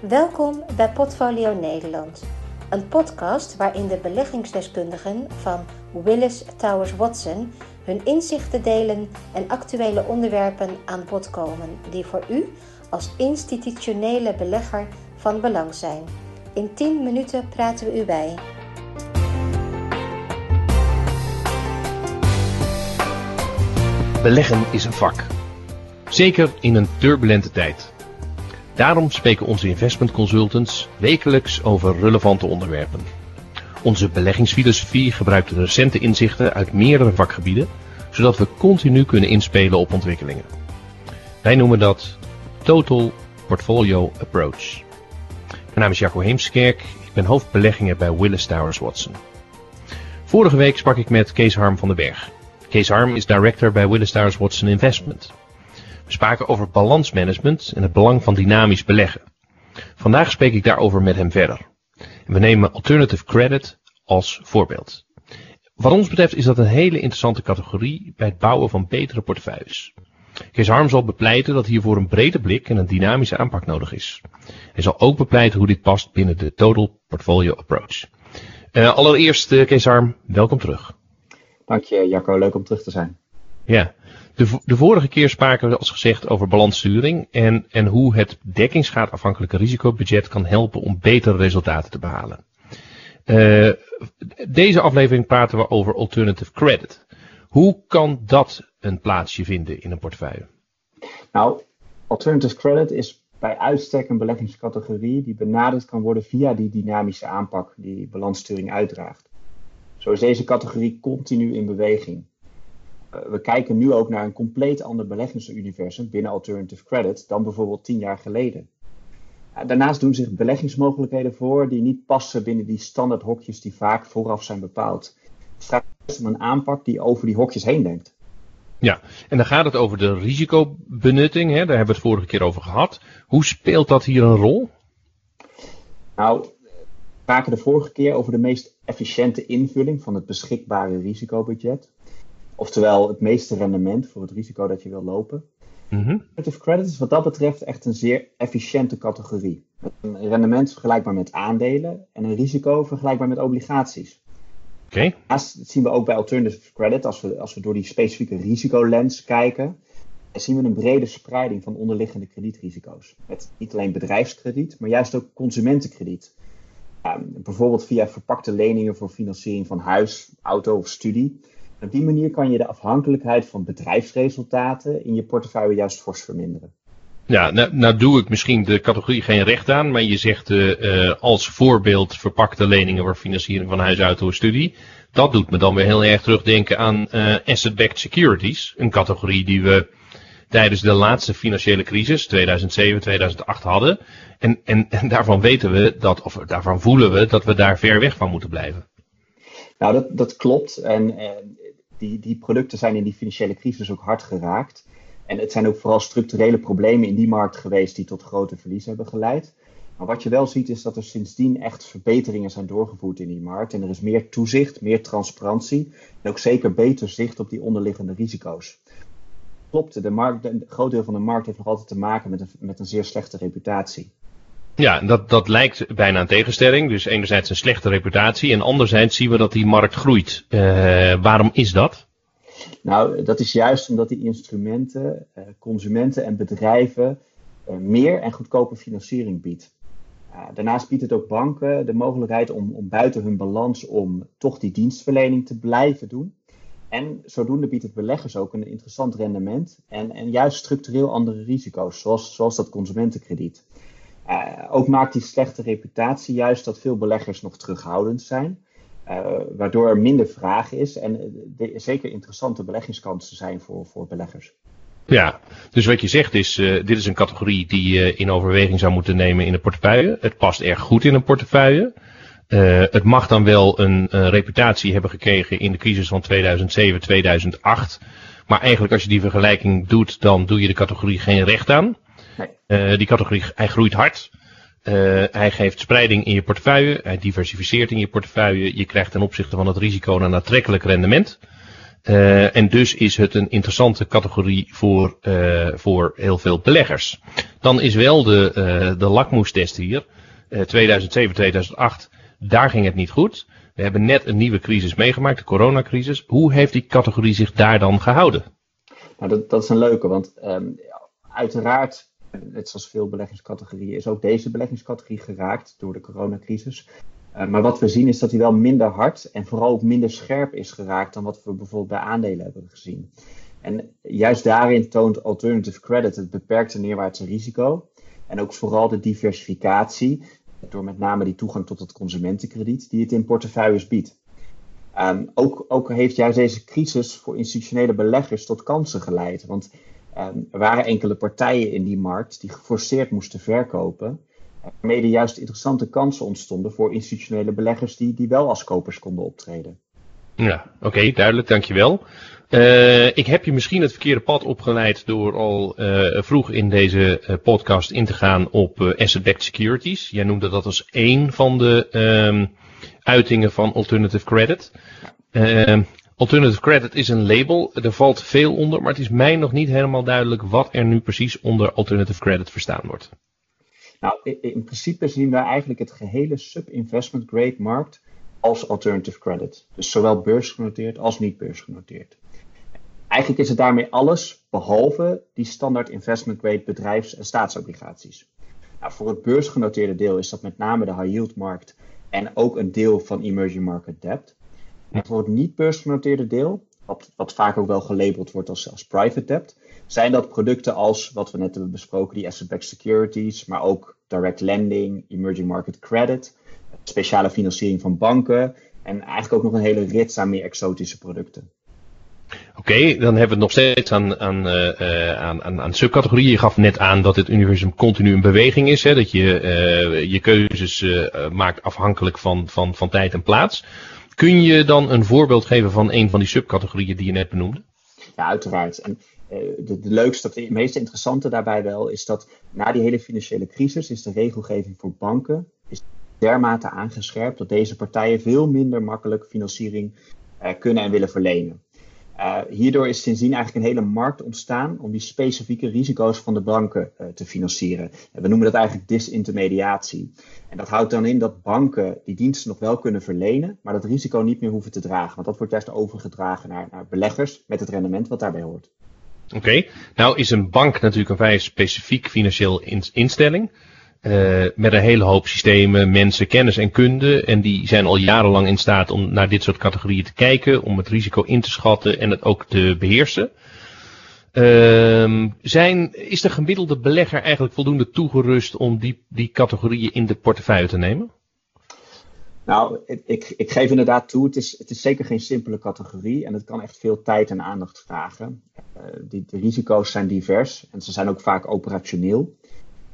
Welkom bij Portfolio Nederland, een podcast waarin de beleggingsdeskundigen van Willis Towers Watson hun inzichten delen en actuele onderwerpen aan bod komen die voor u als institutionele belegger van belang zijn. In 10 minuten praten we u bij. Beleggen is een vak. Zeker in een turbulente tijd. Daarom spreken onze investment consultants wekelijks over relevante onderwerpen. Onze beleggingsfilosofie gebruikt recente inzichten uit meerdere vakgebieden, zodat we continu kunnen inspelen op ontwikkelingen. Wij noemen dat Total Portfolio Approach. Mijn naam is Jacco Heemskerk, ik ben hoofdbeleggingen bij Willis Towers Watson. Vorige week sprak ik met Kees Harm van den Berg. Kees Harm is director bij Willis Towers Watson Investment. We spraken over balansmanagement en het belang van dynamisch beleggen. Vandaag spreek ik daarover met hem verder. We nemen alternative credit als voorbeeld. Wat ons betreft is dat een hele interessante categorie bij het bouwen van betere portefeuilles. Kees Harm zal bepleiten dat hiervoor een brede blik en een dynamische aanpak nodig is. Hij zal ook bepleiten hoe dit past binnen de Total Portfolio Approach. Uh, allereerst, uh, Kees Harm, welkom terug. Dank je, Jacco. Leuk om terug te zijn. Ja, de, de, vorige keer spraken we als gezegd over balanssturing en, en hoe het dekkingsgraadafhankelijke risicobudget kan helpen om betere resultaten te behalen. Uh, deze aflevering praten we over alternative credit. Hoe kan dat een plaatsje vinden in een portefeuille? Nou, alternative credit is bij uitstek een beleggingscategorie die benaderd kan worden via die dynamische aanpak die balanssturing uitdraagt. Zo is deze categorie continu in beweging. Eh, we kijken nu ook naar een compleet ander beleggingsuniversum binnen alternative credit dan bijvoorbeeld tien jaar geleden. Daarnaast doen zich beleggingsmogelijkheden voor die niet passen binnen die standaard hokjes die vaak vooraf zijn bepaald. Het gaat om een aanpak die over die hokjes heen denkt. Ja, en dan gaat het over de risicobenutting, hè? daar hebben we het vorige keer over gehad. Hoe speelt dat hier een rol? Nou, we spraken de vorige keer over de meest efficiënte invulling van het beschikbare risicobudget. Oftewel het meeste rendement voor het risico dat je wil lopen. Mm credit is wat dat betreft echt een zeer efficiënte categorie. Een rendement vergelijkbaar met aandelen en een risico vergelijkbaar met obligaties. Oké. Okay. Dat zien we ook bij alternative credit. Als we, als we door die specifieke risicolens kijken, zien we een brede spreiding van onderliggende kredietrisico's. Met niet alleen bedrijfskrediet, maar juist ook consumentenkrediet. bijvoorbeeld via verpakte leningen voor financiering van huis, auto of studie. Op die manier kan je de afhankelijkheid van bedrijfsresultaten in je portefeuille juist fors verminderen. Ja, nou, nou doe ik misschien de categorie geen recht aan, maar je zegt uh, als voorbeeld verpakte leningen voor financiering van huis, auto of studie. Dat doet me dan weer heel erg terugdenken aan uh, asset-backed securities. Een categorie die we tijdens de laatste financiële crisis, 2007, 2008 hadden. En, en, en daarvan weten we dat, of daarvan voelen we dat we daar ver weg van moeten blijven. Nou, dat, dat klopt. En die, die producten zijn in die financiële crisis ook hard geraakt. En het zijn ook vooral structurele problemen in die markt geweest die tot grote verliezen hebben geleid. Maar wat je wel ziet is dat er sindsdien echt verbeteringen zijn doorgevoerd in die markt. En er is meer toezicht, meer transparantie en ook zeker beter zicht op die onderliggende risico's. Klopt, de markt, een groot deel van de markt heeft nog altijd te maken met een, met een zeer slechte reputatie. Ja, dat, dat lijkt bijna een tegenstelling. Dus enerzijds een slechte reputatie en anderzijds zien we dat die markt groeit. Uh, waarom is dat? Nou, dat is juist omdat die instrumenten, uh, consumenten en bedrijven uh, meer en goedkope financiering biedt. daarnaast biedt het ook banken de mogelijkheid om, om buiten hun balans om toch die dienstverlening te blijven doen. En zodoende biedt het beleggers ook een interessant rendement en, en juist structureel andere risico's, zoals, zoals dat consumentenkrediet. Uh, ook maakt die slechte reputatie juist dat veel beleggers nog terughoudend zijn. Uh, waardoor er minder vraag is en zeker interessante beleggingskansen zijn voor, voor beleggers. Ja, dus wat je zegt is, uh, dit is een categorie die je in overweging zou moeten nemen in een portefeuille. Het past erg goed in een portefeuille. het mag dan wel een reputatie hebben gekregen in de crisis van 2007, 2008. Maar eigenlijk als je die vergelijking doet, dan doe je de categorie geen recht aan. Nee. Uh, die categorie, hij groeit hard. Uh, hij geeft spreiding in je portefeuille. Hij diversificeert in je portefeuille. Je krijgt ten opzichte van het risico een aantrekkelijk rendement. Uh, en dus is het een interessante categorie voor, uh, voor heel veel beleggers. Dan is wel de, de lakmoestest hier. 2007, 2008, daar ging het niet goed. We hebben net een nieuwe crisis meegemaakt, de coronacrisis. Hoe heeft die categorie zich daar dan gehouden? Nou, dat, dat is een leuke, want um, uiteraard, net zoals veel beleggingscategorieën, is ook deze beleggingscategorie geraakt door de coronacrisis. Uh, maar wat we zien is dat hij wel minder hard en vooral ook minder scherp is geraakt dan wat we bijvoorbeeld bij aandelen hebben gezien. En juist daarin toont alternative credit het beperkte neerwaartse risico. En ook vooral de diversificatie, door met name die toegang tot het consumentenkrediet, die het in portefeuilles biedt. Um, ook, ook, heeft juist deze crisis voor institutionele beleggers tot kansen geleid. Want er waren enkele partijen in die markt die geforceerd moesten verkopen. Waarmee er juist interessante kansen ontstonden voor institutionele beleggers die, die wel als kopers konden optreden. Ja, oké, duidelijk, dankjewel. Uh, ik heb je misschien het verkeerde pad opgeleid door al uh, vroeg in deze uh, podcast in te gaan op asset-backed securities. Jij noemde dat als één van de um, uitingen van alternative credit. Alternative credit is een label, er valt veel onder, maar het is mij nog niet helemaal duidelijk wat er nu precies onder alternative credit verstaan wordt. Nou, in principe zien wij eigenlijk het gehele sub-investment grade markt als alternative credit. Dus zowel beursgenoteerd als niet beursgenoteerd. Eigenlijk is het daarmee alles behalve die standaard investment grade bedrijfs- en staatsobligaties. Nou, voor het beursgenoteerde deel is dat met name de high yield markt en ook een deel van emerging market debt. En voor het niet beursgenoteerde deel, wat, wat vaak ook wel gelabeld wordt als, als private debt, zijn dat producten als wat we net hebben besproken, die asset-backed securities, maar ook direct lending, emerging market credit, speciale financiering van banken en eigenlijk ook nog een hele rits aan meer exotische producten. Oké, dan hebben we het nog steeds aan, aan, uh, aan, aan, aan subcategorieën. Je gaf net aan dat het universum continu in beweging is. Hè? Dat je uh, je keuzes maakt afhankelijk van, van, van tijd en plaats. Kun je dan een voorbeeld geven van een van die subcategorieën die je net benoemde? Ja, uiteraard. En de, de leukste, het meest interessante daarbij wel is dat na die hele financiële crisis is de regelgeving voor banken is dermate aangescherpt dat deze partijen veel minder makkelijk financiering kunnen en willen verlenen. Uh, hierdoor is sindsdien eigenlijk een hele markt ontstaan om die specifieke risico's van de banken uh, te financieren. En we noemen dat eigenlijk disintermediatie. En dat houdt dan in dat banken die diensten nog wel kunnen verlenen, maar dat risico niet meer hoeven te dragen. Want dat wordt juist overgedragen naar, naar beleggers met het rendement wat daarbij hoort. Oké, nou is een bank natuurlijk een vrij specifiek financieel instelling. Uh, met een hele hoop systemen, mensen, kennis en kunde. En die zijn al jarenlang in staat om naar dit soort categorieën te kijken, om het risico in te schatten en het ook te beheersen. Uh, zijn, is de gemiddelde belegger eigenlijk voldoende toegerust om die, die categorieën in de portefeuille te nemen? Nou, ik, ik geef inderdaad toe, het is, het is zeker geen simpele categorie en het kan echt veel tijd en aandacht vragen. Uh, die, de risico's zijn divers en ze zijn ook vaak operationeel.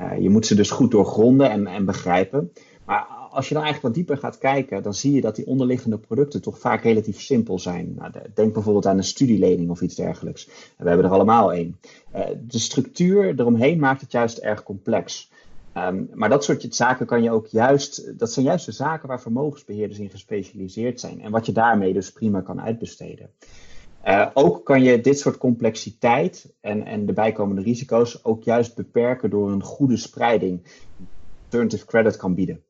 Uh, je moet ze dus goed doorgronden en, en begrijpen. Maar als je dan eigenlijk wat dieper gaat kijken, dan zie je dat die onderliggende producten toch vaak relatief simpel zijn. Nou, denk bijvoorbeeld aan een studielening of iets dergelijks. We hebben er allemaal één. Uh, de structuur eromheen maakt het juist erg complex. Um, maar dat soort zaken kan je ook juist, dat zijn juist de zaken waar vermogensbeheerders in gespecialiseerd zijn. En wat je daarmee dus prima kan uitbesteden. Uh, ook kan je dit soort complexiteit en, en de bijkomende risico's ook juist beperken door een goede spreiding alternative credit kan bieden.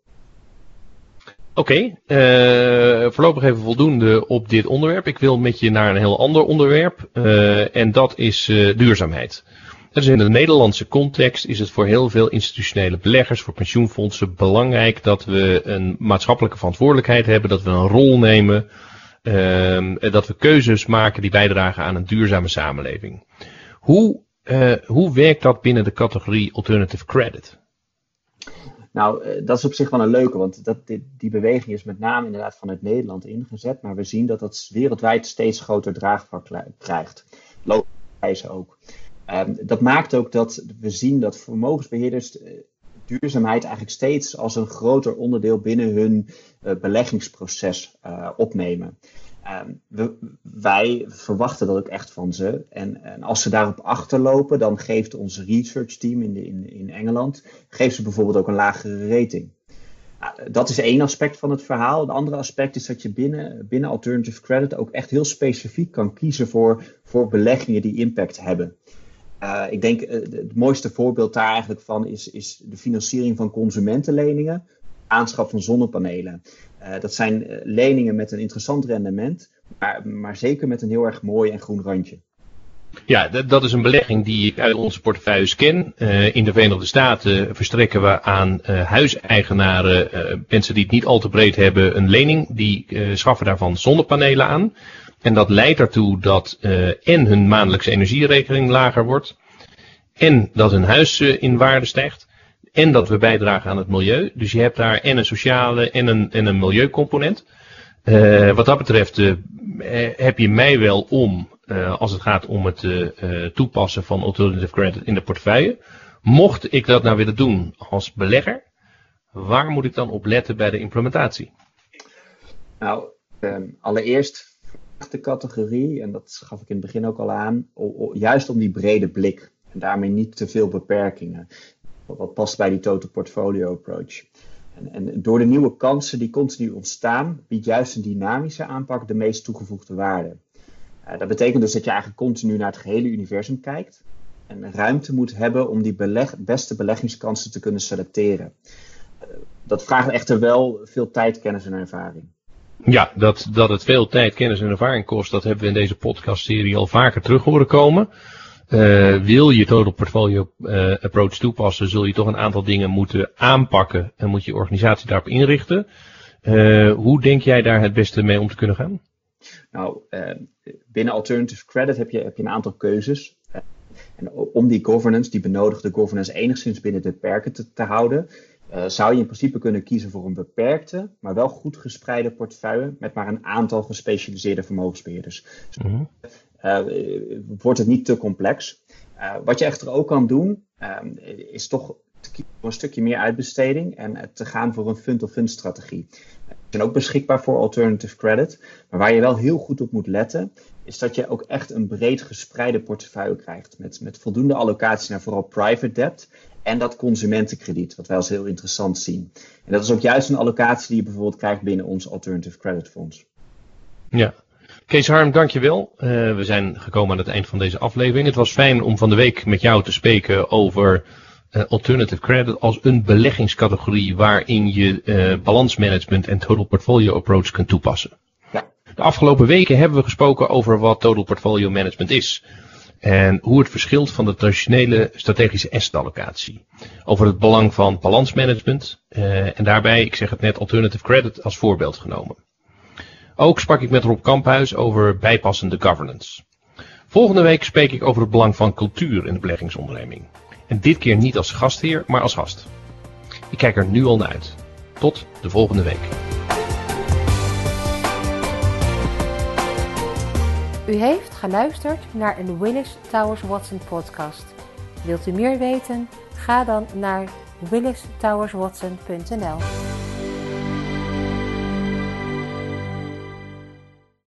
Oké, uh, voorlopig even voldoende op dit onderwerp. Ik wil met je naar een heel ander onderwerp uh, en dat is duurzaamheid. Dus in de Nederlandse context is het voor heel veel institutionele beleggers, voor pensioenfondsen belangrijk dat we een maatschappelijke verantwoordelijkheid hebben, dat we een rol nemen uh, dat we keuzes maken die bijdragen aan een duurzame samenleving. Hoe, uh, hoe werkt dat binnen de categorie alternative credit? Nou, uh, dat is op zich wel een leuke, want dat, die, beweging is met name inderdaad vanuit Nederland ingezet, maar we zien dat dat wereldwijd steeds groter draagvlak krijgt. Loopwijze ook. Um, dat maakt ook dat we zien dat vermogensbeheerders eh, duurzaamheid eigenlijk steeds als een groter onderdeel binnen hun beleggingsproces opnemen. Um, we, wij verwachten dat ook echt van ze. En, en, als ze daarop achterlopen, dan geeft ons research team in, de, in, in Engeland geeft ze bijvoorbeeld ook een lagere rating. Nou, dat is één aspect van het verhaal. Het andere aspect is dat je binnen, binnen alternative credit ook echt heel specifiek kan kiezen voor, voor beleggingen die impact hebben. Uh, ik denk uh, het mooiste voorbeeld daar eigenlijk van is, is de financiering van consumentenleningen, aanschaf van zonnepanelen. Uh, dat zijn leningen met een interessant rendement, maar, maar zeker met een heel erg mooi en groen randje. Ja, dat is een belegging die ik uit onze portefeuilles ken. Uh, in de Verenigde Staten verstrekken we aan huiseigenaren, mensen die het niet al te breed hebben, een lening. Die schaffen daarvan zonnepanelen aan. En dat leidt ertoe dat en hun maandelijkse energierekening lager wordt. En dat hun huis in waarde stijgt. En dat we bijdragen aan het milieu. Dus je hebt daar en een sociale en een, en een milieucomponent. wat dat betreft heb je mij wel om uh, als het gaat om het toepassen van alternative credit in de portefeuille. Mocht ik dat nou willen doen als belegger, waar moet ik dan op letten bij de implementatie? Nou, um, allereerst de categorie, en dat gaf ik in het begin ook al aan, juist om die brede blik en daarmee niet te veel beperkingen. Wat past bij die total portfolio approach. En, en, door de nieuwe kansen die continu ontstaan, biedt juist een dynamische aanpak de meest toegevoegde waarde. Uh, dat betekent dus dat je eigenlijk continu naar het gehele universum kijkt en ruimte moet hebben om die beste beleggingskansen te kunnen selecteren. Uh, dat vraagt echter wel veel tijd, kennis en ervaring. Ja, dat, dat het veel tijd, kennis en ervaring kost, dat hebben we in deze podcastserie al vaker terug horen komen. Uh, wil je total portfolio uh, approach toepassen, zul je toch een aantal dingen moeten aanpakken en moet je organisatie daarop inrichten. Uh, hoe denk jij daar het beste mee om te kunnen gaan? Nou, binnen alternative credit heb je, heb je een aantal keuzes. En om die governance, die benodigde governance enigszins binnen de perken te, te houden, zou je in principe kunnen kiezen voor een beperkte, maar wel goed gespreide portefeuille met maar een aantal gespecialiseerde vermogensbeheerders. -hmm. Uh, wordt het niet te complex. Uh, wat je echter ook kan doen, is toch te kiezen voor een stukje meer uitbesteding en te gaan voor een fund-of-fund strategie zijn ook beschikbaar voor alternative credit. Maar waar je wel heel goed op moet letten, is dat je ook echt een breed gespreide portefeuille krijgt. Met, met voldoende allocatie naar vooral private debt en dat consumentenkrediet, wat wij als heel interessant zien. En dat is ook juist een allocatie die je bijvoorbeeld krijgt binnen ons alternative credit fonds. Ja. Kees Harm, dankjewel. Uh, we zijn gekomen aan het eind van deze aflevering. Het was fijn om van de week met jou te spreken over uh, alternative credit als een beleggingscategorie waarin je uh, balansmanagement en total portfolio approach kunt toepassen. Ja. De afgelopen weken hebben we gesproken over wat total portfolio management is. En hoe het verschilt van de traditionele strategische asset-allocatie. Over het belang van balansmanagement. En daarbij, ik zeg het net, alternative credit als voorbeeld genomen. Ook sprak ik met Rob Kamphuis over bijpassende governance. Volgende week spreek ik over het belang van cultuur in de beleggingsonderneming. En dit keer niet als gastheer, maar als gast. Ik kijk er nu al naar uit. Tot de volgende week. U heeft geluisterd naar een Willis Towers Watson podcast. Wilt u meer weten? Ga dan naar willistowerswatson.nl